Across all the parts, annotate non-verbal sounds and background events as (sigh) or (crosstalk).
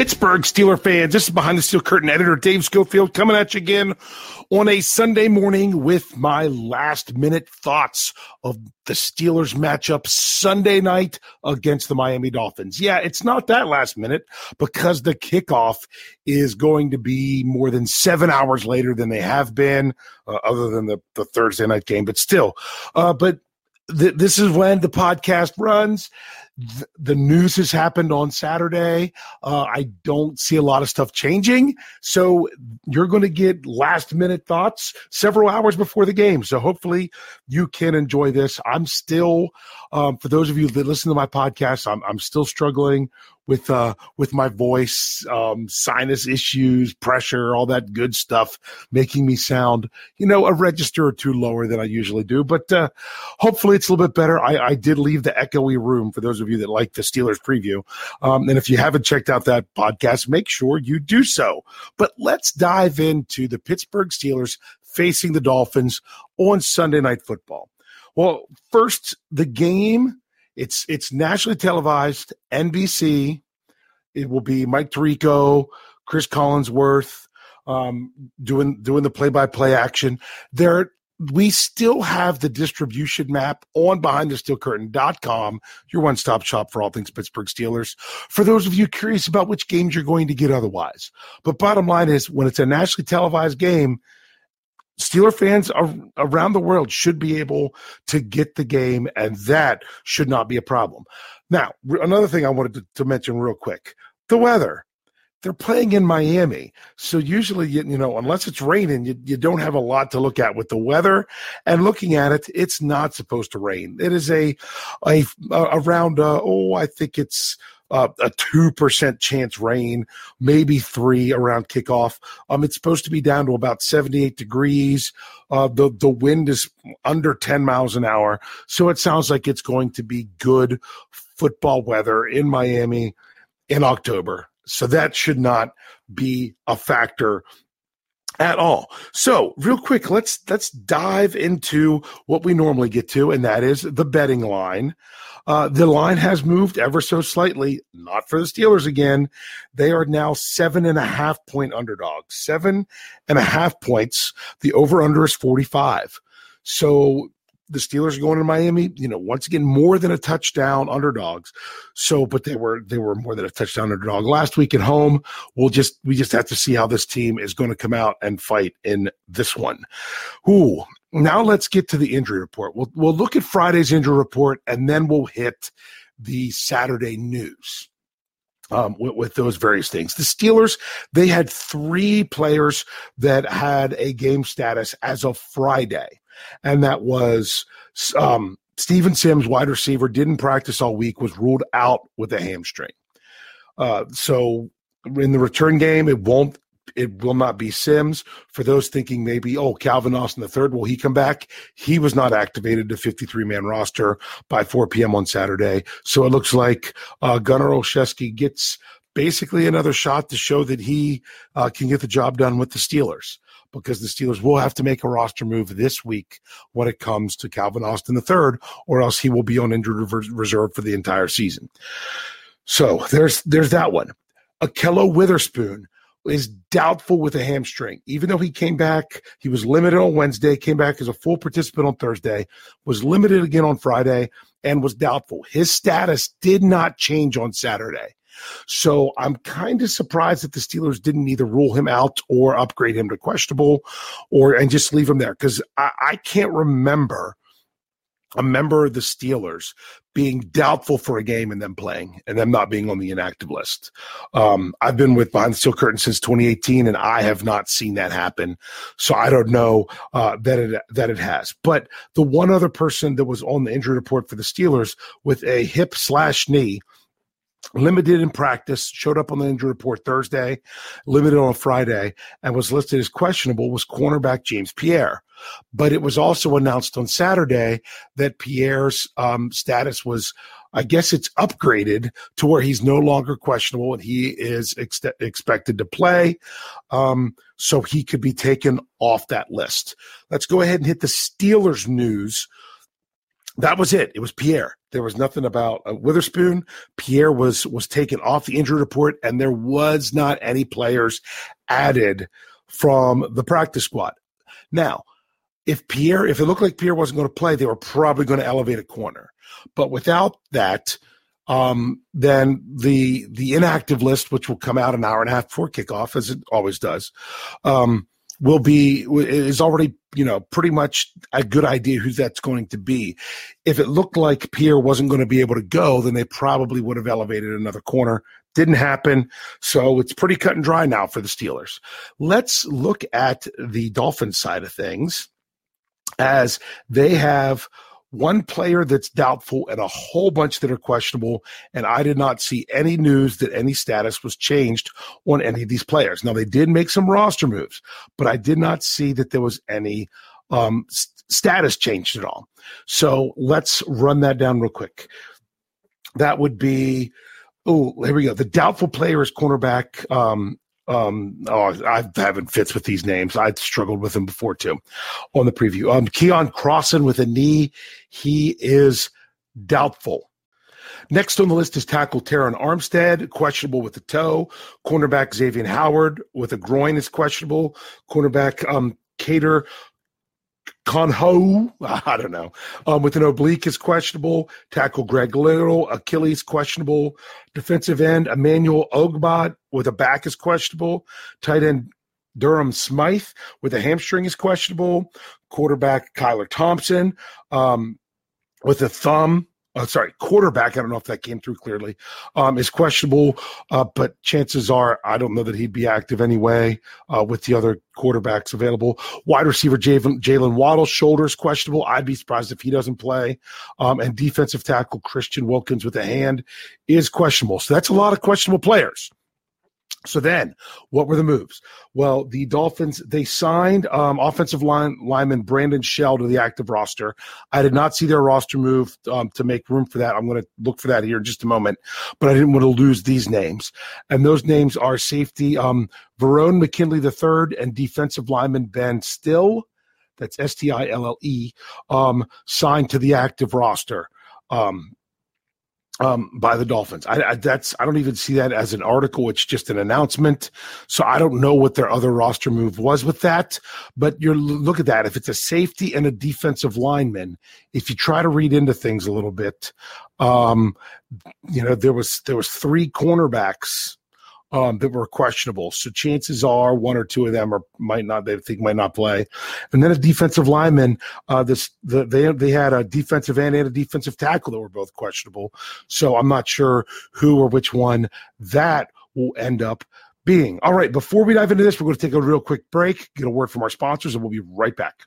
Pittsburgh Steeler fans, this is Behind the Steel Curtain editor Dave Schofield coming at you again on a Sunday morning with my last minute thoughts of the Steelers matchup Sunday night against the Miami Dolphins. Yeah, it's not that last minute because the kickoff is going to be more than seven hours later than they have been, uh, other than the, the Thursday night game, but still. Uh, but th- this is when the podcast runs the news has happened on Saturday. Uh, I don't see a lot of stuff changing. So you're going to get last minute thoughts several hours before the game. So hopefully you can enjoy this. I'm still, um, for those of you that listen to my podcast, I'm, I'm still struggling with uh with my voice, um, sinus issues, pressure, all that good stuff, making me sound you know a register or two lower than I usually do. But uh, hopefully it's a little bit better. I, I did leave the echoey room for those of you that like the Steelers preview, um, and if you haven't checked out that podcast, make sure you do so. But let's dive into the Pittsburgh Steelers facing the Dolphins on Sunday Night Football. Well, first the game it's it's nationally televised, NBC. It will be Mike Tirico, Cris Collinsworth, um, doing doing the play by play action. There, we still have the distribution map on BehindTheSteelCurtain.com, your one stop shop for all things Pittsburgh Steelers. For those of you curious about which games you're going to get otherwise, but bottom line is when it's a nationally televised game, Steeler fans around the world should be able to get the game, and that should not be a problem. Now, another thing I wanted to, to mention real quick the weather. They're playing in Miami. So usually, you, you know, unless it's raining, you, you don't have a lot to look at with the weather. And looking at it, it's not supposed to rain. It is a, a, a around, uh, oh, I think it's uh, a 2% chance rain, maybe three around kickoff. Um, it's supposed to be down to about 78 degrees. Uh, the, the wind is under 10 miles an hour. So it sounds like it's going to be good football weather in Miami in October. So that should not be a factor at all. So, real quick, let's let's dive into what we normally get to, and that is the betting line. Uh, the line has moved ever so slightly, not for the Steelers again. They are now seven and a half point underdogs, seven and a half points. The over under is 45. So the Steelers are going to Miami, you know, once again more than a touchdown underdogs. So, but they were they were more than a touchdown underdog last week at home. We'll just we just have to see how this team is going to come out and fight in this one. Ooh, now let's get to the injury report. We'll we'll look at Friday's injury report and then we'll hit the Saturday news. Um, with, with, those various things. The Steelers, they had three players that had a game status as of Friday, and that was um, Steven Sims, wide receiver, didn't practice all week, was ruled out with a hamstring. Uh, so in the return game, it won't it will not be Sims. For those thinking maybe, oh, Calvin Austin the third, will he come back? He was not activated to 53 man roster by 4 p.m. on Saturday. So it looks like uh, Gunnar Olszewski gets basically another shot to show that he uh, can get the job done with the Steelers because the Steelers will have to make a roster move this week when it comes to Calvin Austin third, or else he will be on injured reserve for the entire season. So there's there's that one. Ahkello Witherspoon is doubtful with a hamstring. Even though he came back, he was limited on Wednesday, came back as a full participant on Thursday, was limited again on Friday, and was doubtful. His status did not change on Saturday. So I'm kind of surprised that the Steelers didn't either rule him out or upgrade him to questionable or and just leave him there because I, I can't remember a member of the Steelers being doubtful for a game and them playing and them not being on the inactive list. Um, I've been with Behind the Steel Curtain since 2018 and I have not seen that happen. So I don't know uh, that it that it has. But the one other person that was on the injury report for the Steelers with a hip slash knee limited in practice, showed up on the injury report Thursday, limited on Friday, and was listed as questionable was cornerback James Pierre. But it was also announced on Saturday that Pierre's um, status was, I guess it's upgraded to where he's no longer questionable and he is ex- expected to play. Um, so he could be taken off that list. Let's go ahead and hit the Steelers news. That was it. It was Pierre. There was nothing about uh, Witherspoon. Pierre was was taken off the injury report, and there was not any players added from the practice squad. Now, if Pierre, if it looked like Pierre wasn't going to play, they were probably going to elevate a corner. But without that, um, then the the inactive list, which will come out an hour and a half before kickoff, as it always does, um, will be is already you know pretty much a good idea who that's going to be. If it looked like Pierre wasn't going to be able to go, then they probably would have elevated another corner. Didn't happen, so it's pretty cut and dry now for the Steelers. Let's look at the Dolphins side of things, as they have one player that's doubtful and a whole bunch that are questionable. And I did not see any news that any status was changed on any of these players. Now, they did make some roster moves, but I did not see that there was any um, status changed at all. So let's run that down real quick. That would be. Oh, here we go. The doubtful player is cornerback um, um, oh, I haven't fits with these names. I struggled with them before too on the preview. Um, Keion Crossen with a knee. He is doubtful. Next on the list is tackle Terron Armstead, questionable with the toe. Cornerback Xavier Howard with a groin is questionable. Cornerback um, Kader Kohou, (laughs) I don't know, um, with an oblique is questionable. Tackle Greg Little, Achilles questionable. Defensive end Emmanuel Ogbah with a back is questionable. Tight end Durham Smythe with a hamstring is questionable. Quarterback Kyler Thompson um, with a thumb uh, sorry, quarterback. I don't know if that came through clearly. Um, is questionable, uh, but chances are I don't know that he'd be active anyway uh, with the other quarterbacks available. Wide receiver Jaylen Waddle, shoulders questionable. I'd be surprised if he doesn't play. Um, and defensive tackle Christian Wilkins with a hand is questionable. So that's a lot of questionable players. So then, what were the moves? Well, the Dolphins they signed um, offensive line lineman Brandon Shell to the active roster. I did not see their roster move um, to make room for that. I'm going to look for that here in just a moment, but I didn't want to lose these names. And those names are safety um, Verone McKinley III and defensive lineman Ben Stille. That's S T I L L E. Um, signed to the active roster. Um, um, by the Dolphins. I, I, that's I don't even see that as an article. It's just an announcement. So I don't know what their other roster move was with that. But you're look at that. If it's a safety and a defensive lineman, if you try to read into things a little bit, um, you know there was there was three cornerbacks um, that were questionable. So chances are one or two of them are might not they think might not play. And then a defensive lineman, uh, this the, they they had a defensive end and a defensive tackle that were both questionable. So I'm not sure who or which one that will end up being. All right, before we dive into this, we're going to take a real quick break, get a word from our sponsors, and we'll be right back.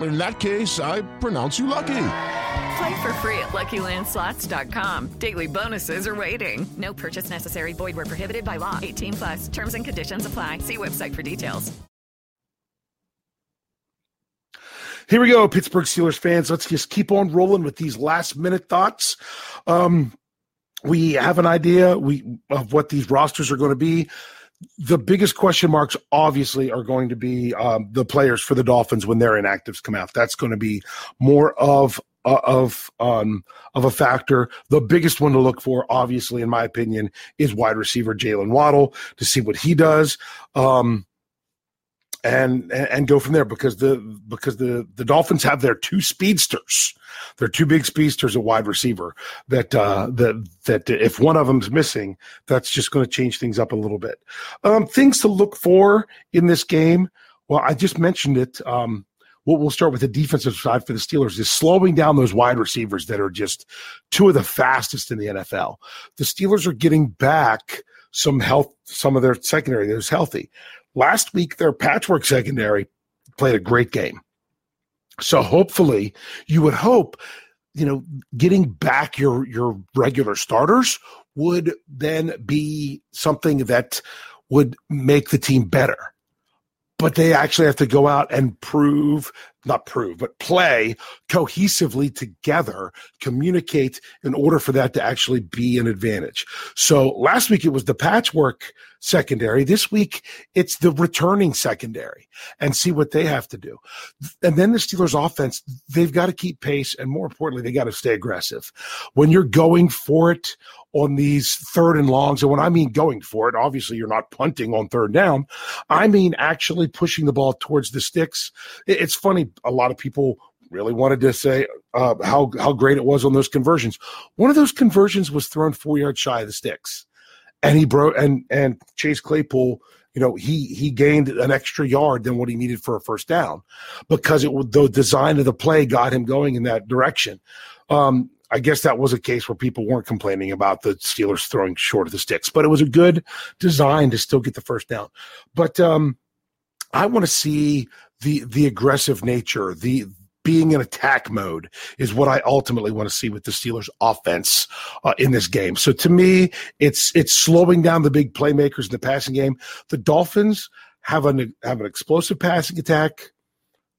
In that case, I pronounce you lucky. Play for free at LuckyLandSlots.com. Daily bonuses are waiting. No purchase necessary. Void where prohibited by law. 18 plus. Terms and conditions apply. See website for details. Here we go, Pittsburgh Steelers fans. Let's just keep on rolling with these last minute thoughts. Um, we have an idea we of what these rosters are going to be the biggest question marks obviously are going to be um, the players for the Dolphins when their inactives come out. That's going to be more of uh, of um, of a factor. The biggest one to look for, obviously, in my opinion, is wide receiver Jaylen Waddle to see what he does. Um, and and go from there because the because the the Dolphins have their two speedsters, their two big speedsters at wide receiver. That uh, that that if one of them's missing, that's just going to change things up a little bit. Um, things to look for in this game. Well, I just mentioned it. Um, we'll, we'll start with the defensive side for the Steelers is slowing down those wide receivers that are just two of the fastest in the NFL. The Steelers are getting back some health, some of their secondary that is healthy. Last week, their patchwork secondary played a great game. So hopefully, you would hope, you know, getting back your your regular starters would then be something that would make the team better. But they actually have to go out and prove, not prove, but play cohesively together, communicate in order for that to actually be an advantage. So last week it was the patchwork secondary. This week, it's the returning secondary and see what they have to do. And then the Steelers offense, they've got to keep pace. And more importantly, they got to stay aggressive. When you're going for it on these third and longs, and when I mean going for it, obviously you're not punting on third down. I mean actually pushing the ball towards the sticks. It's funny. A lot of people really wanted to say uh, how how great it was on those conversions. One of those conversions was thrown four yards shy of the sticks and he broke and and Chase Claypool, you know, he he gained an extra yard than what he needed for a first down because it the design of the play got him going in that direction. Um, I guess that was a case where people weren't complaining about the Steelers throwing short of the sticks, but it was a good design to still get the first down. But um, I want to see the the aggressive nature, the being in attack mode is what I ultimately want to see with the Steelers offense uh, in this game. So to me, it's it's slowing down the big playmakers in the passing game. The Dolphins have an have an explosive passing attack,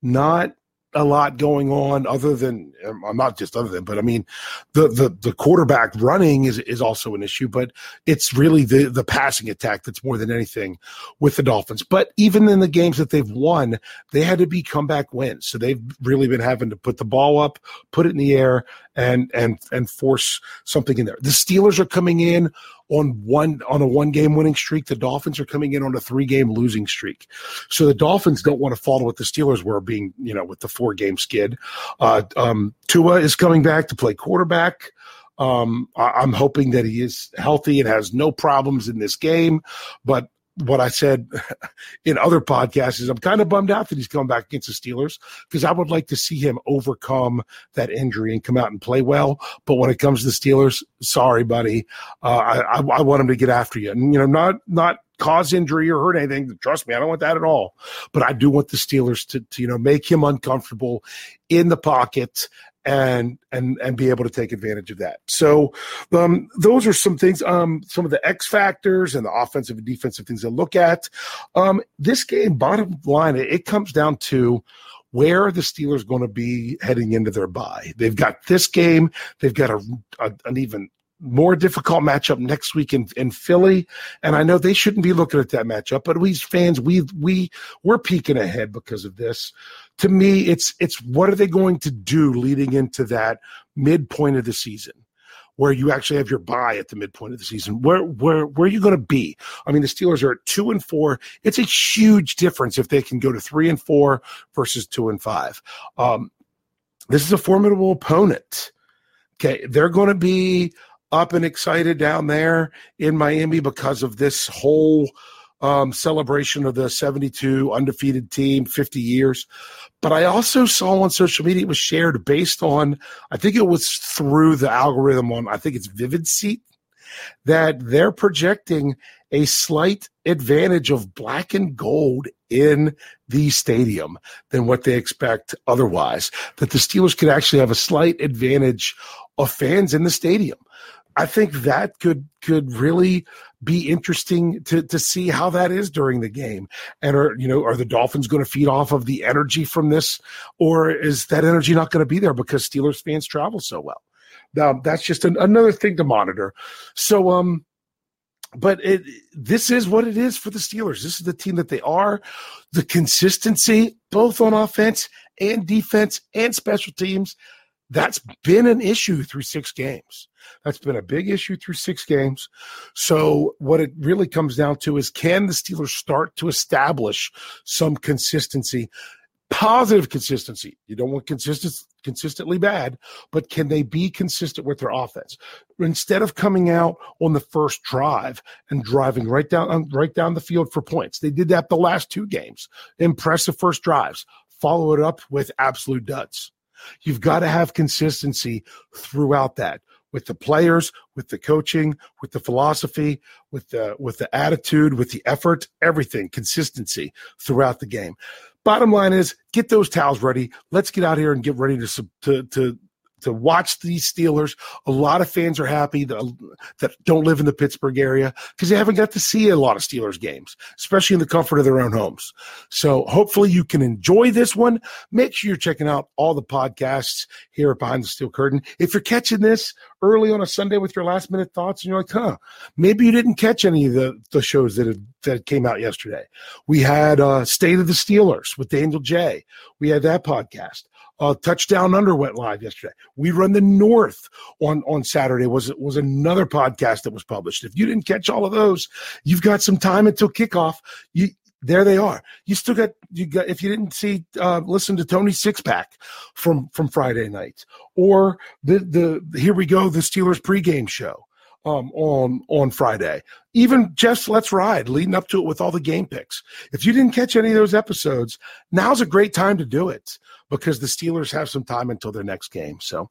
not a lot going on other than I'm um, not just other than, but I mean the the the quarterback running is is also an issue, but it's really the the passing attack that's more than anything with the Dolphins. But even in the games that they've won, they had to be comeback wins. So they've really been having to put the ball up, put it in the air, and and and force something in there. The Steelers are coming in on one on a one game winning streak. The Dolphins are coming in on a three game losing streak. So the Dolphins don't want to follow what the Steelers were being, you know, with the four game skid. Uh, um, Tua is coming back to play quarterback. Um, I, I'm hoping that he is healthy and has no problems in this game, but what I said (laughs) in other podcasts is I'm kind of bummed out that he's coming back against the Steelers because I would like to see him overcome that injury and come out and play well. But when it comes to the Steelers, sorry, buddy, uh, I, I, want him to get after you, and you know, not not cause injury or hurt anything. Trust me, I don't want that at all. But I do want the Steelers to, to you know make him uncomfortable in the pocket and and and be able to take advantage of that. So um, those are some things, um, some of the X factors and the offensive and defensive things to look at. Um, this game, bottom line, it, comes down to where are the Steelers going to be heading into their bye? They've got this game. They've got a, a an even more difficult matchup next week in, in Philly. And I know they shouldn't be looking at that matchup, but we fans, we we we're peeking ahead because of this. To me, it's it's what are they going to do leading into that midpoint of the season? Where you actually have your bye at the midpoint of the season, where where where are you going to be? I mean, the Steelers are at two and four. It's a huge difference if they can go to three and four versus two and five. Um, this is a formidable opponent. Okay, they're going to be up and excited down there in Miami because of this whole um, celebration of the 72 undefeated team, 50 years. But I also saw on social media it was shared based on, I think it was through the algorithm on, I think it's Vivid Seat, that they're projecting a slight advantage of black and gold in the stadium than what they expect otherwise. That the Steelers could actually have a slight advantage of fans in the stadium. I think that could could really be interesting to to see how that is during the game. And are you know are the Dolphins going to feed off of the energy from this, or is that energy not going to be there because Steelers fans travel so well? Now that's just an, another thing to monitor. So um, but it this is what it is for the Steelers. This is the team that they are. The consistency, both on offense and defense and special teams, that's been an issue through six games. That's been a big issue through six games. So, what it really comes down to is can the Steelers start to establish some consistency, positive consistency? You don't want consistent, consistently bad, but can they be consistent with their offense instead of coming out on the first drive and driving right down um, right down the field for points? They did that the last two games. Impressive first drives. Follow it up with absolute duds. You've got to have consistency throughout that with the players, with the coaching, with the philosophy, with the with the attitude, with the effort, everything, consistency throughout the game. Bottom line is get those towels ready. Let's get out here and get ready to to to to watch these Steelers. A lot of fans are happy that, that don't live in the Pittsburgh area because they haven't got to see a lot of Steelers games, especially in the comfort of their own homes. So hopefully you can enjoy this one. Make sure you're checking out all the podcasts here Behind the Steel Curtain. If you're catching this early on a Sunday with your last minute thoughts and you're like, huh, maybe you didn't catch any of the, the shows that, that came out yesterday. We had uh, State of the Steelers with Daniel J. We had that podcast. Uh, Touchdown Under went live yesterday. We Run the North on on Saturday was was another podcast that was published. If you didn't catch all of those, you've got some time until kickoff. You there they are. You still got you got if you didn't see uh, listen to Tony Sixpack from from Friday night or the the here we go the Steelers pregame show um, on on Friday. Even Jeff's Let's Ride leading up to it with all the game picks. If you didn't catch any of those episodes, now's a great time to do it because the Steelers have some time until their next game. So,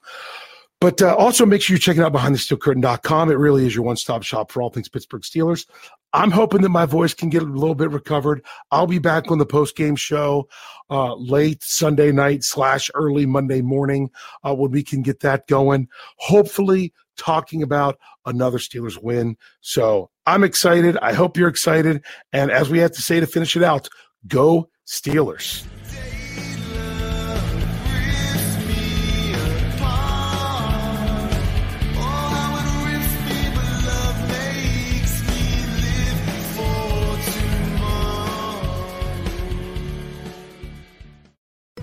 but uh, also make sure you're checking out BehindTheSteelCurtain.com. It really is your one stop shop for all things Pittsburgh Steelers. I'm hoping that my voice can get a little bit recovered. I'll be back on the post game show uh, late Sunday night slash early Monday morning uh, when we can get that going. Hopefully, talking about another Steelers win. So I'm excited. I hope you're excited. And as we have to say to finish it out, go Steelers.